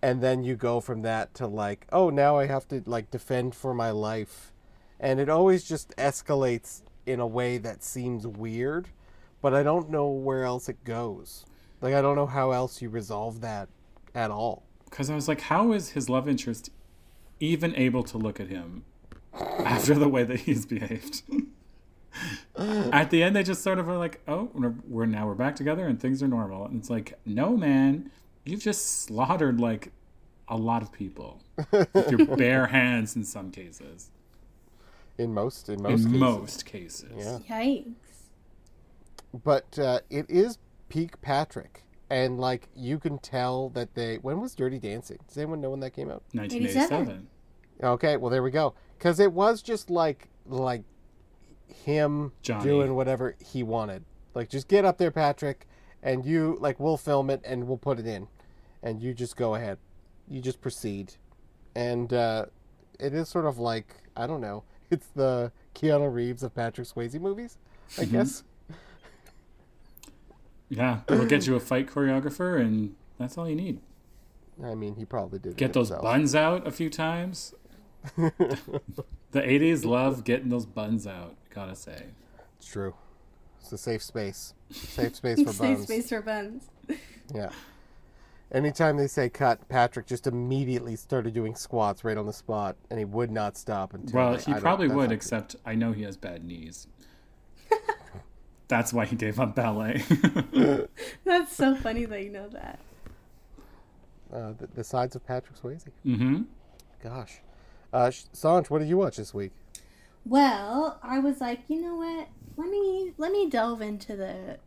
and then you go from that to like oh now I have to like defend for my life and it always just escalates in a way that seems weird but I don't know where else it goes. Like I don't know how else you resolve that at all. Because I was like, how is his love interest even able to look at him after the way that he's behaved? at the end, they just sort of are like, oh, we're, now we're back together and things are normal. And it's like, no, man, you've just slaughtered like a lot of people with your bare hands in some cases. In most, in In most, cases. most cases. Yeah. Yikes. But uh, it is peak Patrick, and like you can tell that they. When was Dirty Dancing? Does anyone know when that came out? 1987. Okay, well there we go. Because it was just like like him Johnny. doing whatever he wanted. Like just get up there, Patrick, and you like we'll film it and we'll put it in, and you just go ahead, you just proceed, and uh, it is sort of like I don't know. It's the Keanu Reeves of Patrick Swayze movies, I Mm-hmm. guess. Yeah, we'll get you a fight choreographer, and that's all you need. I mean, he probably did. Get those buns out a few times. the 80s love getting those buns out, gotta say. It's true. It's a safe space. Safe space for Safe buns. space for buns. Yeah. Anytime they say cut, Patrick just immediately started doing squats right on the spot, and he would not stop until. Well, he don't- probably would, not- except I know he has bad knees. That's why he gave up ballet. That's so funny that you know that. uh, the, the sides of Patrick Swayze. mm-hmm. Gosh, uh, Sanj, what did you watch this week? Well, I was like, you know what? Let me let me delve into the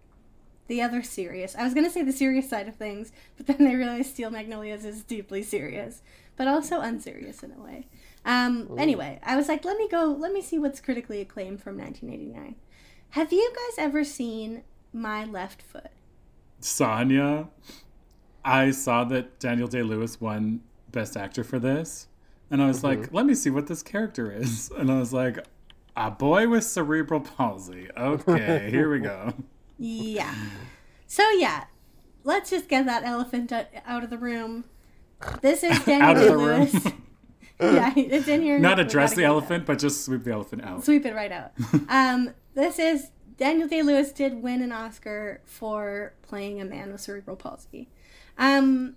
the other serious. I was gonna say the serious side of things, but then I realized Steel Magnolias is deeply serious, but also unserious in a way. Um, anyway, I was like, let me go. Let me see what's critically acclaimed from 1989. Have you guys ever seen My Left Foot? Sonya, I saw that Daniel Day Lewis won Best Actor for this, and I was like, let me see what this character is. And I was like, a boy with cerebral palsy. Okay, here we go. Yeah. So yeah, let's just get that elephant out of the room. This is Daniel Out Day. Lewis. yeah, it's in here. Not address the elephant, but just sweep the elephant out. Sweep it right out. um, this is Daniel Day Lewis did win an Oscar for playing a man with cerebral palsy. Um,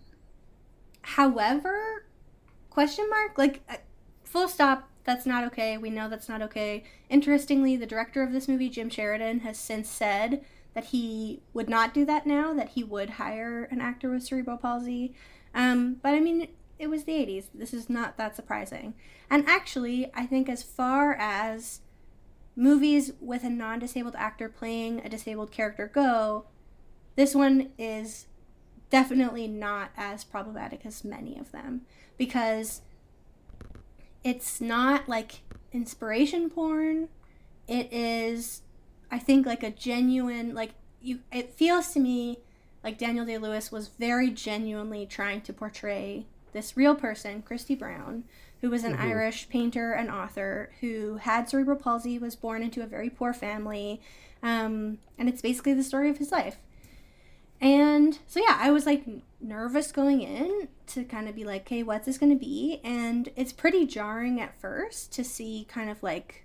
however, question mark like uh, full stop. That's not okay. We know that's not okay. Interestingly, the director of this movie, Jim Sheridan, has since said that he would not do that now. That he would hire an actor with cerebral palsy. Um, but I mean, it was the 80s. This is not that surprising. And actually, I think as far as movies with a non disabled actor playing a disabled character go, this one is definitely not as problematic as many of them because it's not like inspiration porn. It is, I think, like a genuine, like, you, it feels to me like Daniel Day Lewis was very genuinely trying to portray this real person, Christy Brown, who was an Irish painter and author who had cerebral palsy, was born into a very poor family, um, and it's basically the story of his life. And so, yeah, I was like nervous going in to kind of be like, okay, what's this going to be? And it's pretty jarring at first to see kind of like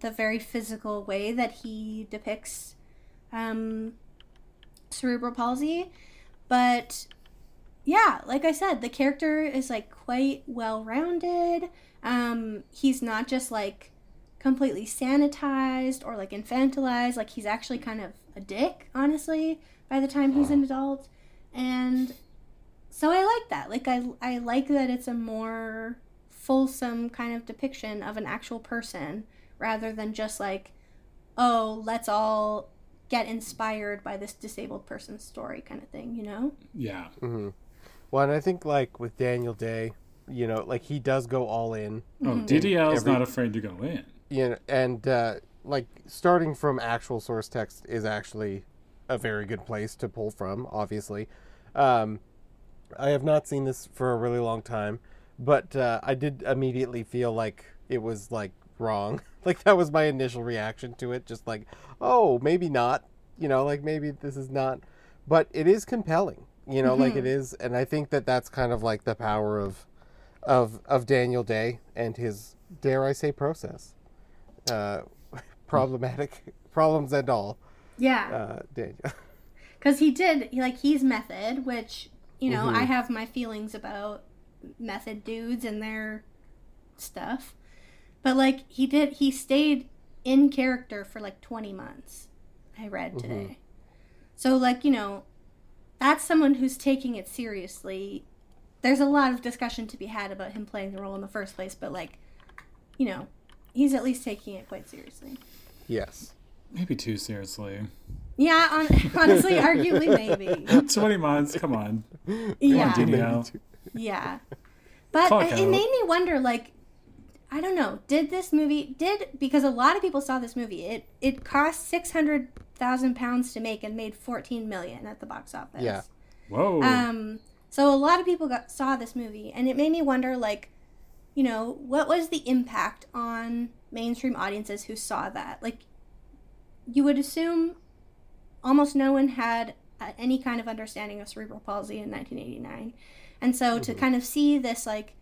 the very physical way that he depicts um, cerebral palsy. But yeah, like I said, the character is like quite well rounded. Um, he's not just like completely sanitized or like infantilized. Like he's actually kind of a dick, honestly, by the time he's an adult. And so I like that. Like I I like that it's a more fulsome kind of depiction of an actual person rather than just like, oh, let's all get inspired by this disabled person's story kind of thing, you know? Yeah. Well, and I think like with Daniel Day, you know, like he does go all in, Oh, DDL is Every- not afraid to go in. you know, and uh, like starting from actual source text is actually a very good place to pull from. Obviously, um, I have not seen this for a really long time, but uh, I did immediately feel like it was like wrong. like that was my initial reaction to it. Just like, oh, maybe not. You know, like maybe this is not, but it is compelling. You know, like it is, and I think that that's kind of like the power of, of of Daniel Day and his dare I say process, uh, problematic problems and all. Yeah. Uh, Daniel. because he did like he's method which you know i have my feelings about method dudes and their stuff but like he did he stayed in character for like 20 months i read mm-hmm. today so like you know that's someone who's taking it seriously there's a lot of discussion to be had about him playing the role in the first place, but like, you know, he's at least taking it quite seriously. Yes. Maybe too seriously. Yeah, on, honestly, arguably maybe. 20 months, come on. Yeah, Danielle. yeah. But Clock it out. made me wonder, like, I don't know, did this movie did because a lot of people saw this movie. It it cost six hundred thousand pounds to make and made fourteen million at the box office. Yeah. Whoa. Um, so a lot of people got saw this movie, and it made me wonder, like, you know, what was the impact on mainstream audiences who saw that? Like, you would assume almost no one had uh, any kind of understanding of cerebral palsy in 1989, and so to kind of see this like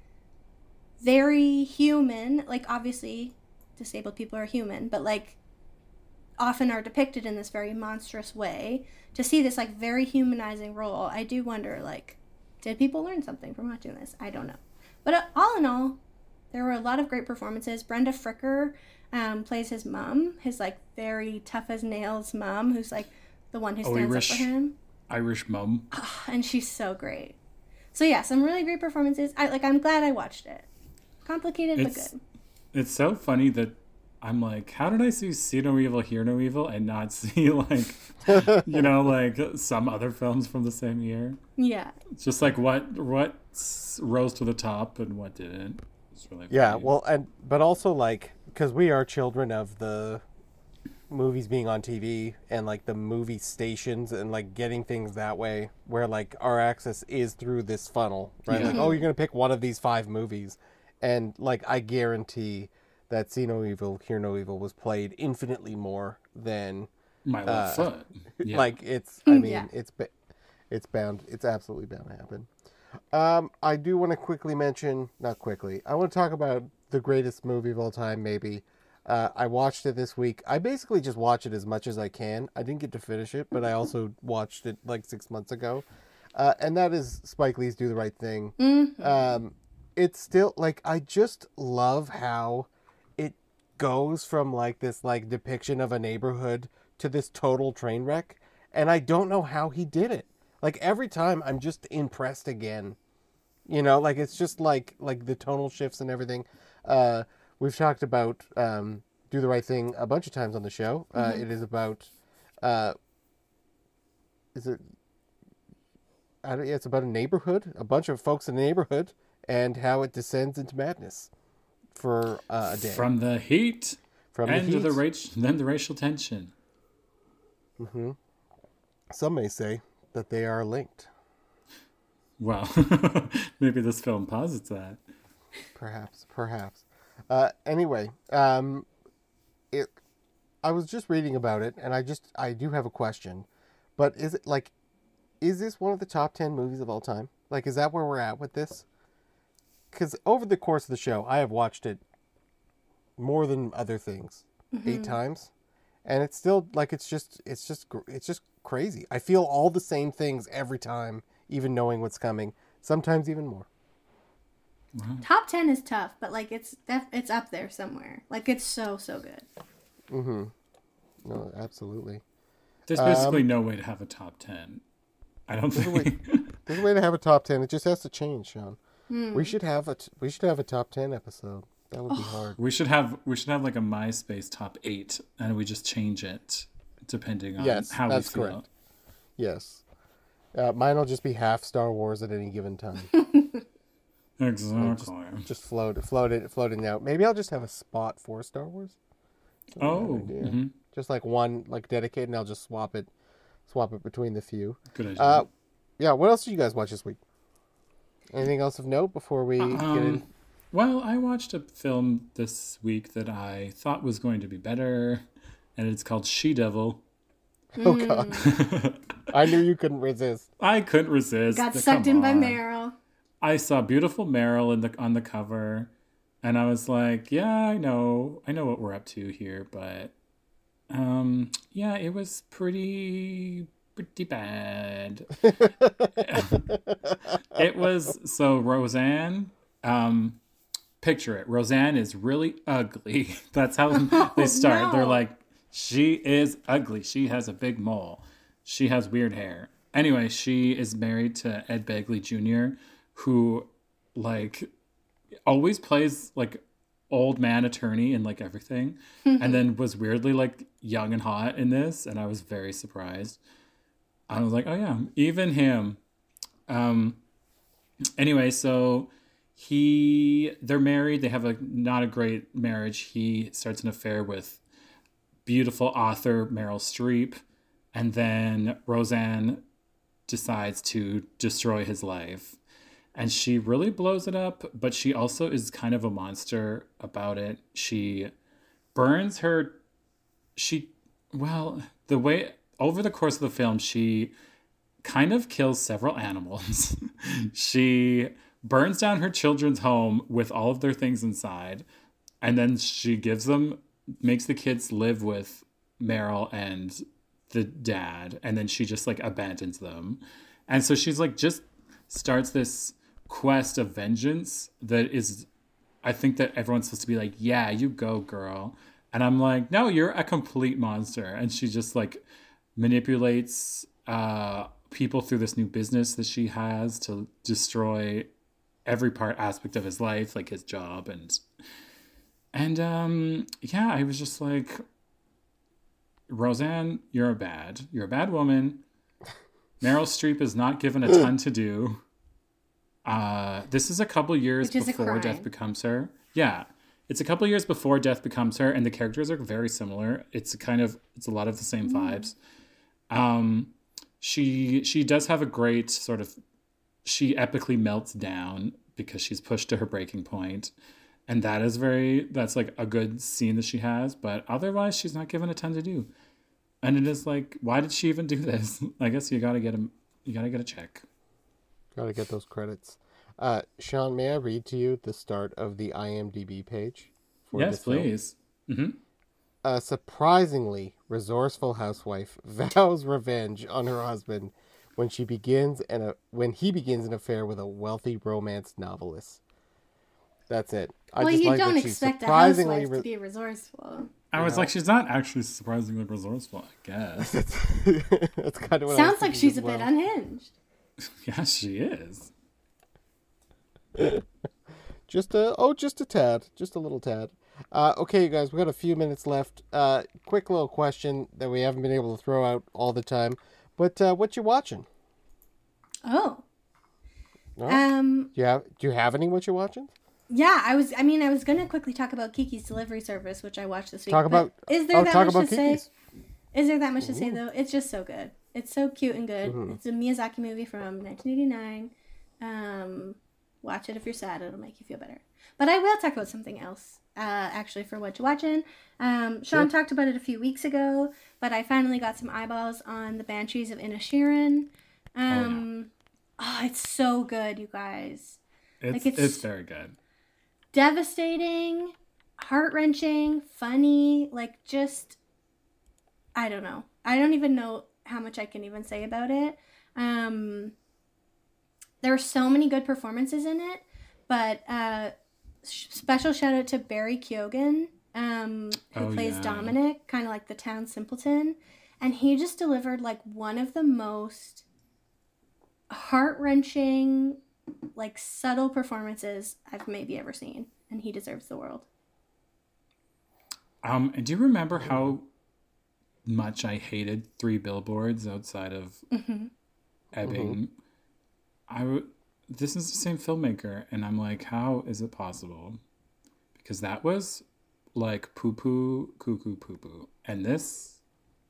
very human, like obviously disabled people are human, but like often are depicted in this very monstrous way to see this like very humanizing role. I do wonder like did people learn something from watching this? I don't know. But uh, all in all there were a lot of great performances. Brenda fricker um, plays his mom his like very tough as nails mom who's like the one who Oh, stands Irish. up for him. Irish mum. and she's so great. So yeah some really great performances. I like i'm glad i watched it complicated It's- but good It's so funny that I'm like, how did I see See No Evil, Hear No Evil and not see, like, you know, like some other films from the same year? yeah It's just like what what rose to the top and what didn't. It's really Yeah, funny. well, and but also like because we are children of the movies being on TV and like the movie stations and like getting things that way, where like our access is through this funnel, right? Yeah. Like, oh, you're gonna pick one of these five movies, and like I guarantee that See No Evil, Hear No Evil was played infinitely more than My left foot. Yeah. like it's i mean Yeah. it's it's bound it's absolutely bound to happen. Um i do want to quickly mention not quickly i want to talk about the greatest movie of all time maybe. Uh, i watched it this week. I basically just watch it as much as i can. I didn't get to finish it but i also watched it like six months ago. Uh, and that is spike lee's do the right thing. Um, it's still like I just love how it goes from like this like depiction of a neighborhood to this total train wreck, and I don't know how he did it. Like every time, I'm just impressed again. You know, like it's just like like the tonal shifts and everything. Uh, we've talked about um, do the right thing a bunch of times on the show. Uh, it is about uh, is it I don't, yeah, it's about a neighborhood, a bunch of folks in a neighborhood, and how it descends into madness for uh, a day. From the heat From and the heat, the then the racial tension. some may say that they are linked. Well, maybe this film posits that. Perhaps, perhaps. Uh, anyway, um, it. I was just reading about it, and I just I do have a question, but is it like, is this one of the top ten movies of all time? Like, is that where we're at with this? Because over the course of the show, I have watched it more than other things, eight times, and it's still like it's just it's just it's just crazy. I feel all the same things every time, even knowing what's coming. Sometimes even more. top 10 is tough but like it's def- it's up there somewhere like it's so so good Mm-hmm. No, absolutely. There's Um, basically no way to have a top ten. I don't think. There's a way to have a top ten. It just has to change, Sean. We should have a t- we should have a top ten episode. That would be hard. we should have we should have like a MySpace top eight, and we just change it depending on Yes, how that's we feel. correct. Yes. Uh, mine will just be half Star Wars at any given time. Exactly. just float, float it, floating out. Maybe I'll just have a spot for Star Wars. oh, idea. mhm. Just like one, like dedicated, and I'll just swap it, swap it between the few. good idea. Uh, yeah. What else did you guys watch this week? Anything else of note before we get in? Um, well, I watched a film this week that I thought was going to be better, and it's called She Devil. Oh God! I knew you couldn't resist. I couldn't resist. got Come sucked in by on. meryl I saw beautiful Meryl in the on the cover, and I was like, "Yeah, I know, I know what we're up to here," but um, yeah, it was pretty pretty bad. it was so Roseanne. Um, picture it. Roseanne is really ugly. That's how they start. They're like, she is ugly. She has a big mole. She has weird hair. Anyway, she is married to Ed Begley Jr., who like always plays like old man attorney in like everything and then was weirdly like young and hot in this and i was very surprised i was like oh yeah even him. Um anyway so he they're married. They have a not a great marriage. He starts an affair with beautiful author meryl streep and then roseanne decides to destroy his life. And she really blows it up but she also is kind of a monster about it. She burns her she well the way over the course of the film she kind of kills several animals. She burns down her children's home with all of their things inside and then she gives them makes the kids live with meryl and the dad and then she just like abandons them. And so she's like just starts this quest of vengeance that is i think that everyone's supposed to be like yeah you go girl. And i'm like no you're a complete monster. And she just like manipulates uh people through this new business that she has to destroy every part aspect of his life like his job and and um yeah i was just like roseanne you're a bad you're a bad woman. Meryl streep is not given a ton to do. Uh this is a couple years before death becomes her. Yeah it's a couple years before death becomes her and the characters are very similar. It's kind of it's a lot of the same vibes um she she does have a great sort of she epically melts down because she's pushed to her breaking point. And that is very that's like a good scene that she has but otherwise she's not given a ton to do. And it is like why did she even do this? I guess you gotta get a you gotta get a check. Gotta get those credits. Uh, Sean, may I read to you the start of the IMDb page? For yes please. Hmm A surprisingly resourceful housewife vows revenge on her husband when she begins and when he begins an affair with a wealthy romance novelist. That's it. I well, just you like don't that she's expect a housewife re- to be resourceful. i was Yeah. like she's not actually surprisingly resourceful i guess That's kind of what I was Sounds like she's as a bit unhinged. yeah she is Just a oh, just a tad, just a little tad. Uh, okay, you guys, we got a few minutes left. Uh, quick little question that we haven't been able to throw out all the time, but uh, what you watching? Oh. No? Um. Do you have Do you have any what you watching? Yeah, I was. I mean, I was gonna quickly talk about Kiki's Delivery Service, which I watched this week. Talk about Is there oh, that much to say? Is there that much to say though? It's just so good. It's so cute and good. Mm-hmm. It's a Miyazaki movie from 1989. Um, watch it if you're sad; it'll make you feel better. But I will talk about something else. Uh, actually, for what you're watching, um, Sean talked about it a few weeks ago, but I finally got some eyeballs on the Banshees of Inisherin. Um, oh, it's so good, you guys. it's, Like, it's- it's very good devastating, heart wrenching, funny, like just I don't know. I don't even know how much I can even say about it. Um there are so many good performances in it, but uh special shout out to Barry Keoghan, um, who Oh, plays yeah. Dominic, kind of like the town simpleton, and he just delivered like one of the most heart wrenching, like subtle performances I've maybe ever seen, and he deserves the world. Um, and do you remember how much I hated three billboards outside of Ebbing? I w- this is the same filmmaker, and I'm like, how is it possible? Because that was like poo poo, cuckoo poo poo, and this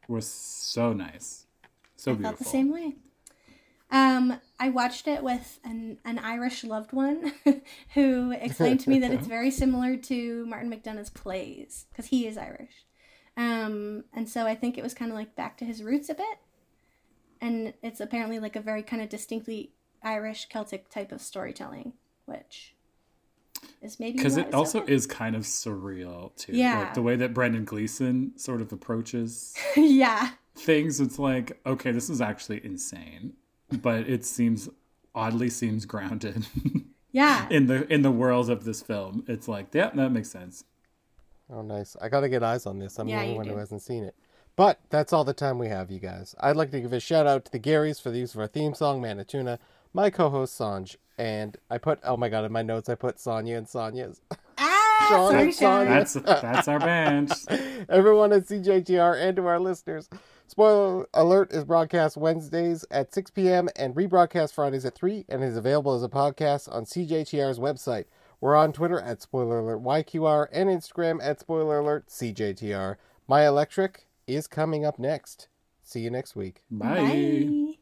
was so nice, so I beautiful. felt the same way. Um, I watched it with an, an Irish loved one who explained to me that it's very similar to Martin McDonagh's plays because he is Irish. Um, and so I think it was kind of like back to his roots a bit. And it's apparently like a very kind of distinctly Irish Celtic type of storytelling, which is maybe Because it also is kind of surreal too. Yeah. Like the way that Brendan Gleeson sort of approaches yeah. things it's like okay this is actually insane but it seems oddly seems grounded Yeah. in the in the world of this film it's like yeah that makes sense Oh, nice. I got to get eyes on this. I'm Yeah, the only you one who hasn't seen it. But that's all the time we have, you guys. I'd like to give a shout out to the Garys for the use of our theme song, Manituna, my co host, Sanj, And I put, oh my god, in my notes I put Sonya and Sonya's. Ah, Sean sorry, and Sonya. That's that's our band. Everyone at CJTR and to our listeners. Spoiler Alert is broadcast Wednesdays at 6 p.m. and rebroadcast Fridays at 3 and is available as a podcast on CJTR's website. We're on Twitter at Spoiler Alert YQR and Instagram at Spoiler Alert CJTR. My Electric is coming up next. See you next week. Bye. Bye.